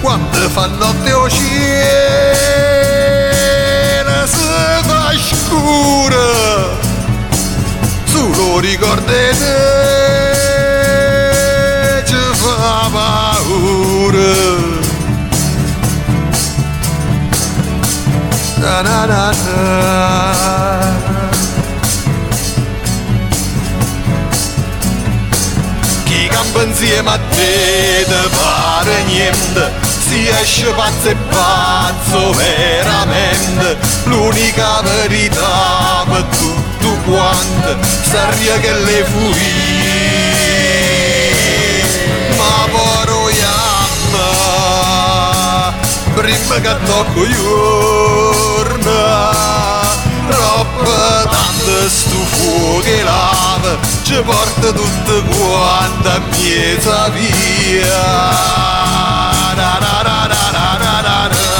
Quando fa notte o cielo si fa scura solo ricordi na na na chi campa insieme a te te pare niente si esce pazzo e pazzo veramente l'unica verità per tutto quanto saria che le fui ma poro prima che tocco giorno Troppo tante sto fuoco e lava Ci porta tutto quanto a miezza via na, na, na, na, na, na, na.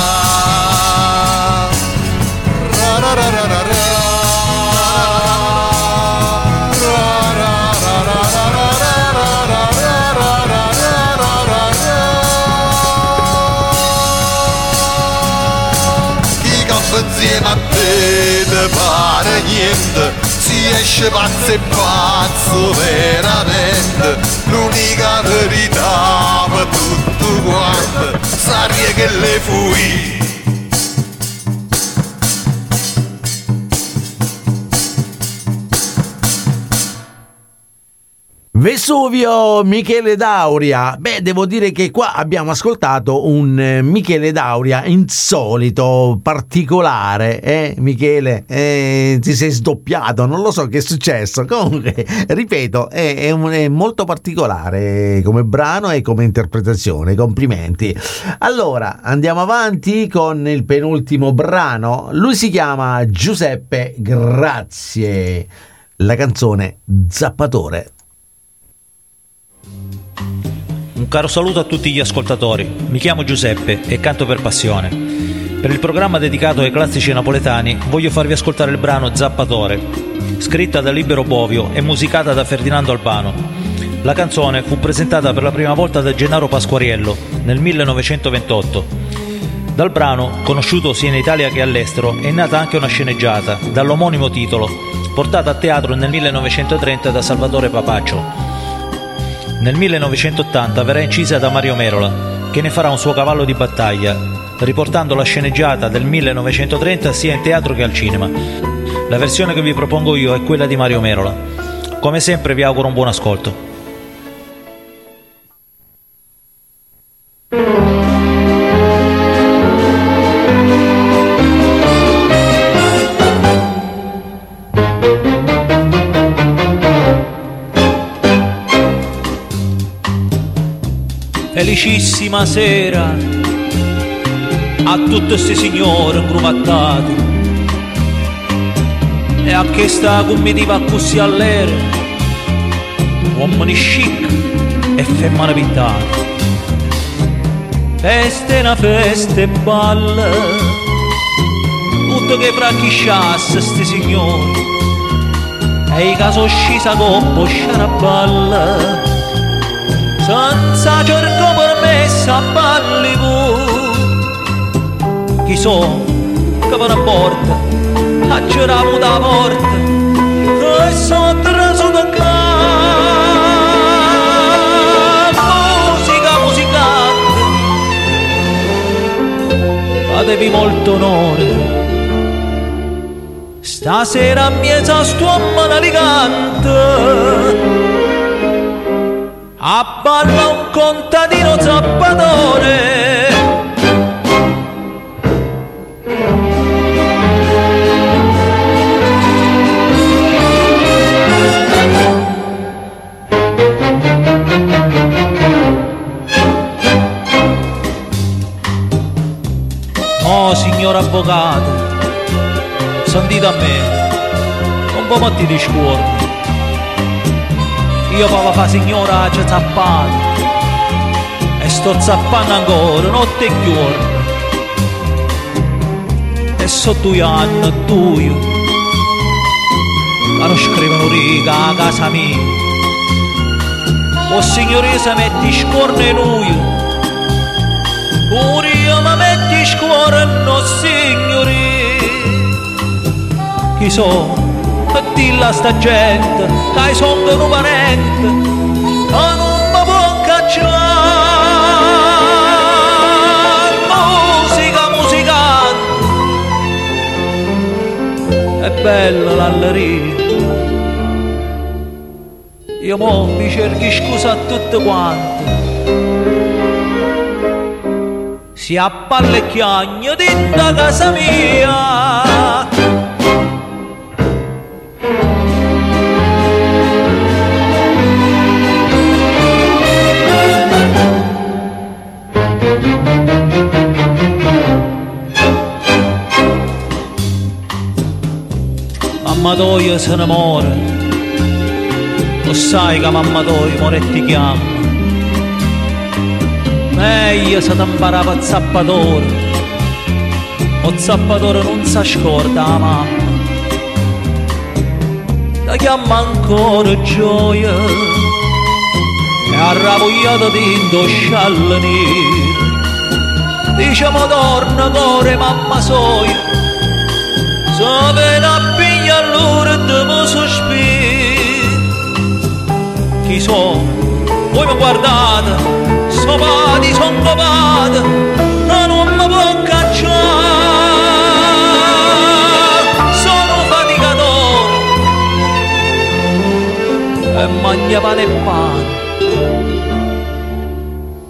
Campa insieme a te te pare niente si esce pazzo e pazzo veramente. L'unica verità per tutto quanto saria che le fui Vesuvio Michele Dauria. Beh, devo dire che qua abbiamo ascoltato un eh, Michele Dauria insolito, particolare, eh Michele? Eh, ti sei sdoppiato, non lo so che è successo. Comunque, ripeto, è, è, un, è molto particolare come brano e come interpretazione. Complimenti. Allora, andiamo avanti con il penultimo brano. Lui si chiama Giuseppe Grazie. La canzone Zappatore. Un caro saluto a tutti gli ascoltatori. Mi chiamo Giuseppe e canto per passione. Per il programma dedicato ai classici napoletani voglio farvi ascoltare il brano Zappatore, scritta da Libero Bovio e musicata da Ferdinando Albano. La canzone fu presentata per la prima volta da Gennaro Pasquariello nel 1928. Dal brano, conosciuto sia in Italia che all'estero, è nata anche una sceneggiata dall'omonimo titolo, portata a teatro nel 1930 da Salvatore Papaccio. Nel 1980 verrà incisa da Mario Merola, che ne farà un suo cavallo di battaglia, riportando la sceneggiata del 1930 sia in teatro che al cinema. La versione che vi propongo io è quella di Mario Merola. Come sempre vi auguro un buon ascolto. Felicissima sera a tutti questi signori ingrumattati e a che sta comitiva così all'era uomini chic e femmine pintate feste una festa e balle tutto che fracchisciasse sti signori. E i caso scisa coppo sciaraballe senza cerco so che va a porta a girare da porta e sono traso da musica musicante. Fatevi molto onore. Stasera a mezzo sto elegante abballa un contadino zappatore avvocato, sentite a me, non può di scuola io papà fa signora ci zappato e sto zappando ancora notte e giorno. E so due anni due che non scrivono riga a casa mia. O signoressa metti scorno in lui. Pure io mi metti scorno signori chi sono e dilla sta gente che sono un parente ma non mi può cacciare musica musicante è bella l'alleria. Io mo mi cerchi scusa a tutte quante. Si appallecchiagno dentro casa mia mamma tua se ne muore. Lo sai che mamma tua muore e ti chiama. Meglio se ti imparava il zappatore. O zappatore non si scorda la mamma. Ti chiama ancora gioia. E arrabbiato di indoscialle nere diciamo torna cuore mamma soia. Se vede a devo sospiro chi so voi mi guardate sopati son copate ma non mi può cacciare sono faticatore. E mangia pane e pane.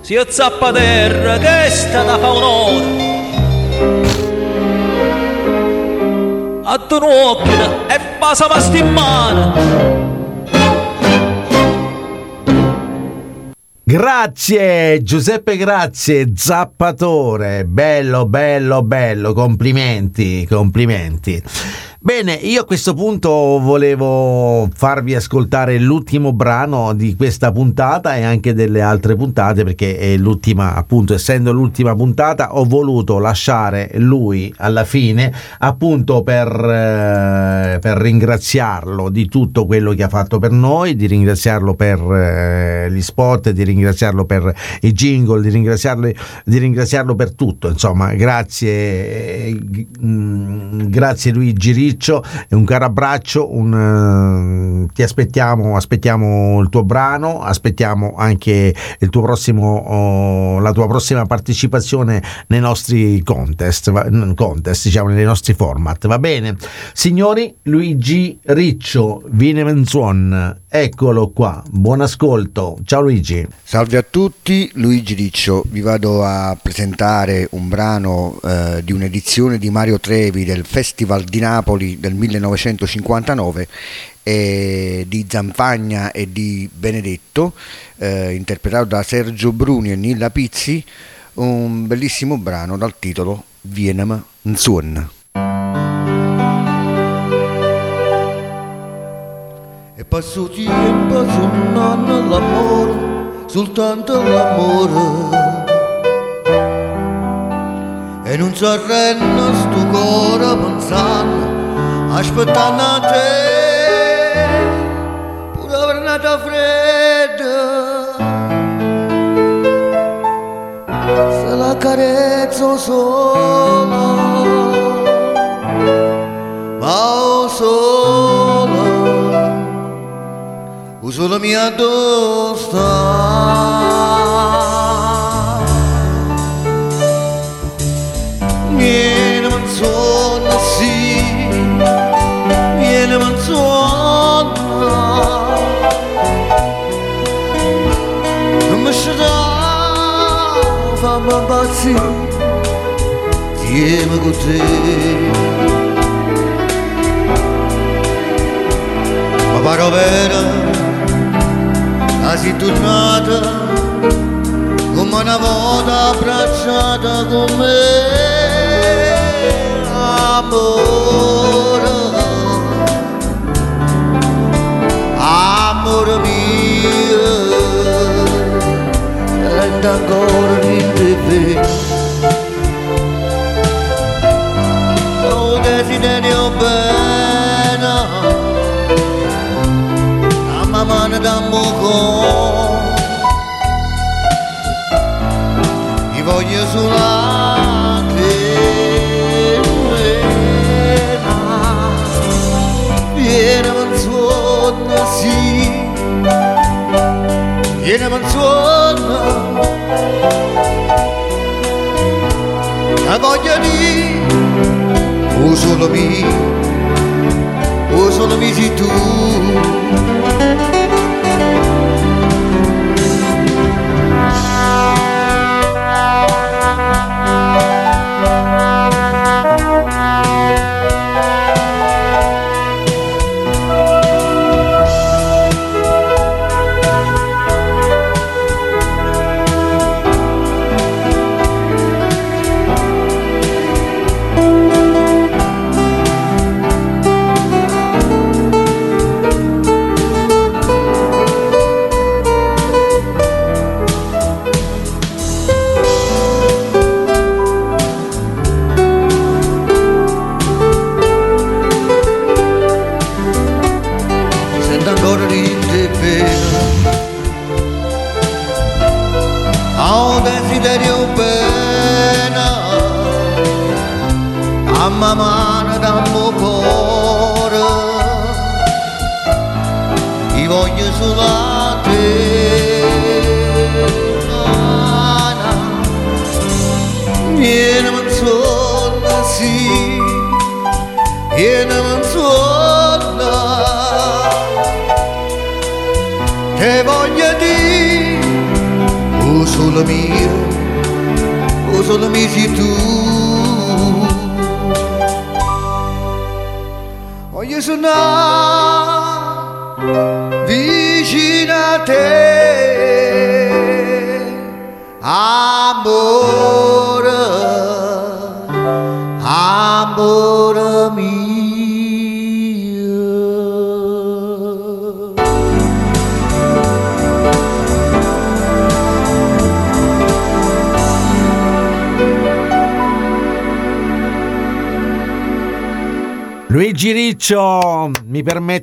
Zio Zappaterra che è stata fa un'ora a tu occhio passa pasta in Grazie Giuseppe, grazie Zappatore, bello, bello, bello, complimenti, complimenti. Bene, io a questo punto volevo farvi ascoltare l'ultimo brano di questa puntata e anche delle altre puntate perché è l'ultima, appunto, essendo l'ultima puntata, ho voluto lasciare lui alla fine appunto per, eh, per ringraziarlo di tutto quello che ha fatto per noi, di ringraziarlo per eh, gli spot, di ringraziarlo per i jingle, di ringraziarlo, di ringraziarlo per tutto. Insomma, grazie, eh, grazie Luigi Ricci Ciccio e un caro abbraccio, un, uh, ti aspettiamo, aspettiamo il tuo brano, aspettiamo anche prossimo, oh, la tua prossima partecipazione nei nostri contest, contest, diciamo nei nostri format, va bene? Signori, Luigi Riccio, Vine Menzuon, eccolo qua, buon ascolto, ciao Luigi. Salve a tutti, Luigi Riccio, vi vado a presentare un brano eh, di un'edizione di Mario Trevi del Festival di Napoli Napoli del 1959 eh, di Zampagna e di Benedetto, eh, interpretato da Sergio Bruni e Nilla Pizzi, un bellissimo brano dal titolo Vienem Nzun. E passo tempo suonando l'amore, soltanto l'amore e non si arrende sto cuore pensando aspettando a te pure giornata fredda se la carezzo sola ma sola. Uso la mia dosta. Viene manzona, sì, manzona Non mi scerà, fammi impazzire Tieni con te Ma pare vera, quasi tornata come una volta abbracciata con me amore, amore mio, rende ancora di te. Oh, desiderio bene, a mamma ne dammo con, ti voglio sulla viene manzona, la voglia di, o solo mi, o solo mi sei tu.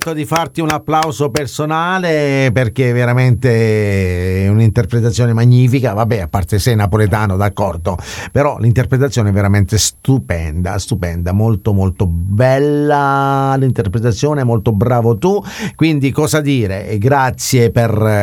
Permetto di farti un applauso personale perché veramente è un'interpretazione magnifica, vabbè, a parte sei napoletano, d'accordo, però l'interpretazione è veramente stupenda, stupenda, molto molto bella l'interpretazione, molto bravo tu, quindi cosa dire? Grazie per eh,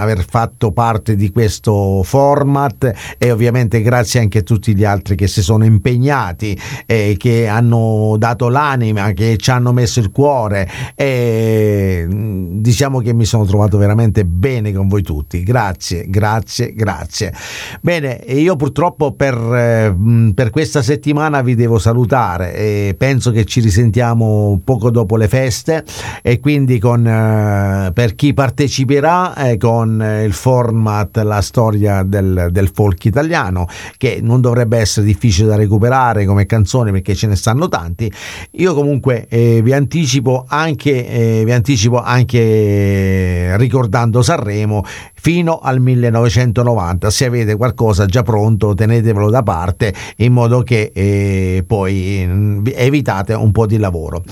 aver fatto parte di questo format e ovviamente grazie anche a tutti gli altri che si sono impegnati e che hanno dato l'anima, che ci hanno messo il cuore e mm, diciamo che mi sono trovato veramente bene con voi tutti. Grazie, grazie, grazie. Bene, io purtroppo per, eh, mm, per questa settimana vi devo salutare e penso che ci risentiamo poco dopo le feste e quindi con, eh, per chi parteciperà eh, con il format La storia del, del folk italiano che non dovrebbe essere difficile da recuperare come canzoni perché ce ne stanno tanti io comunque eh, vi anticipo anche eh, vi anticipo anche ricordando Sanremo fino al 1990 se avete qualcosa già pronto tenetevelo da parte in modo che eh, poi mm, evitate un po' di lavoro.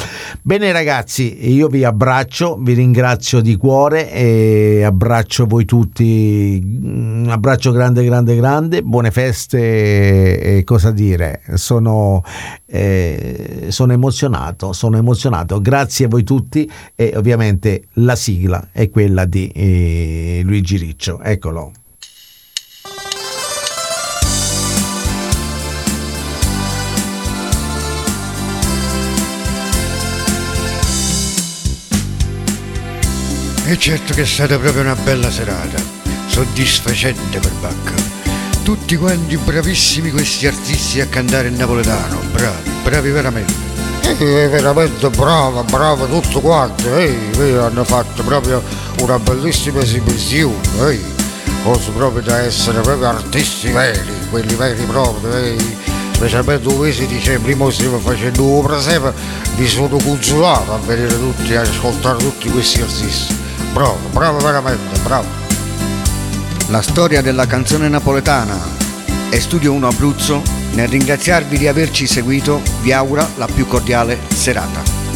Bene ragazzi io vi abbraccio vi ringrazio di cuore e abbraccio voi tutti un abbraccio grande grande grande buone feste e cosa dire sono eh, sono emozionato sono emozionato. Grazie a voi tutti e ovviamente la sigla è quella di eh, Luigi Riccio eccolo E certo che è stata proprio una bella serata, soddisfacente per Bacca. Tutti quanti bravissimi questi artisti a cantare il napoletano, bravi, bravi veramente. Eh, veramente brava, brava tutti quanti, eh, hanno fatto proprio una bellissima esibizione, eh, cose proprio da essere proprio artisti veri, quelli veri proprio, eh, specialmente dove si dice prima stiamo facendo un presepe, mi sono consolato a venire tutti, a ascoltare tutti questi artisti. Bravo, bravo veramente, bravo. La storia della canzone napoletana e Studio 1 Abruzzo, nel ringraziarvi di averci seguito, vi augura la più cordiale serata.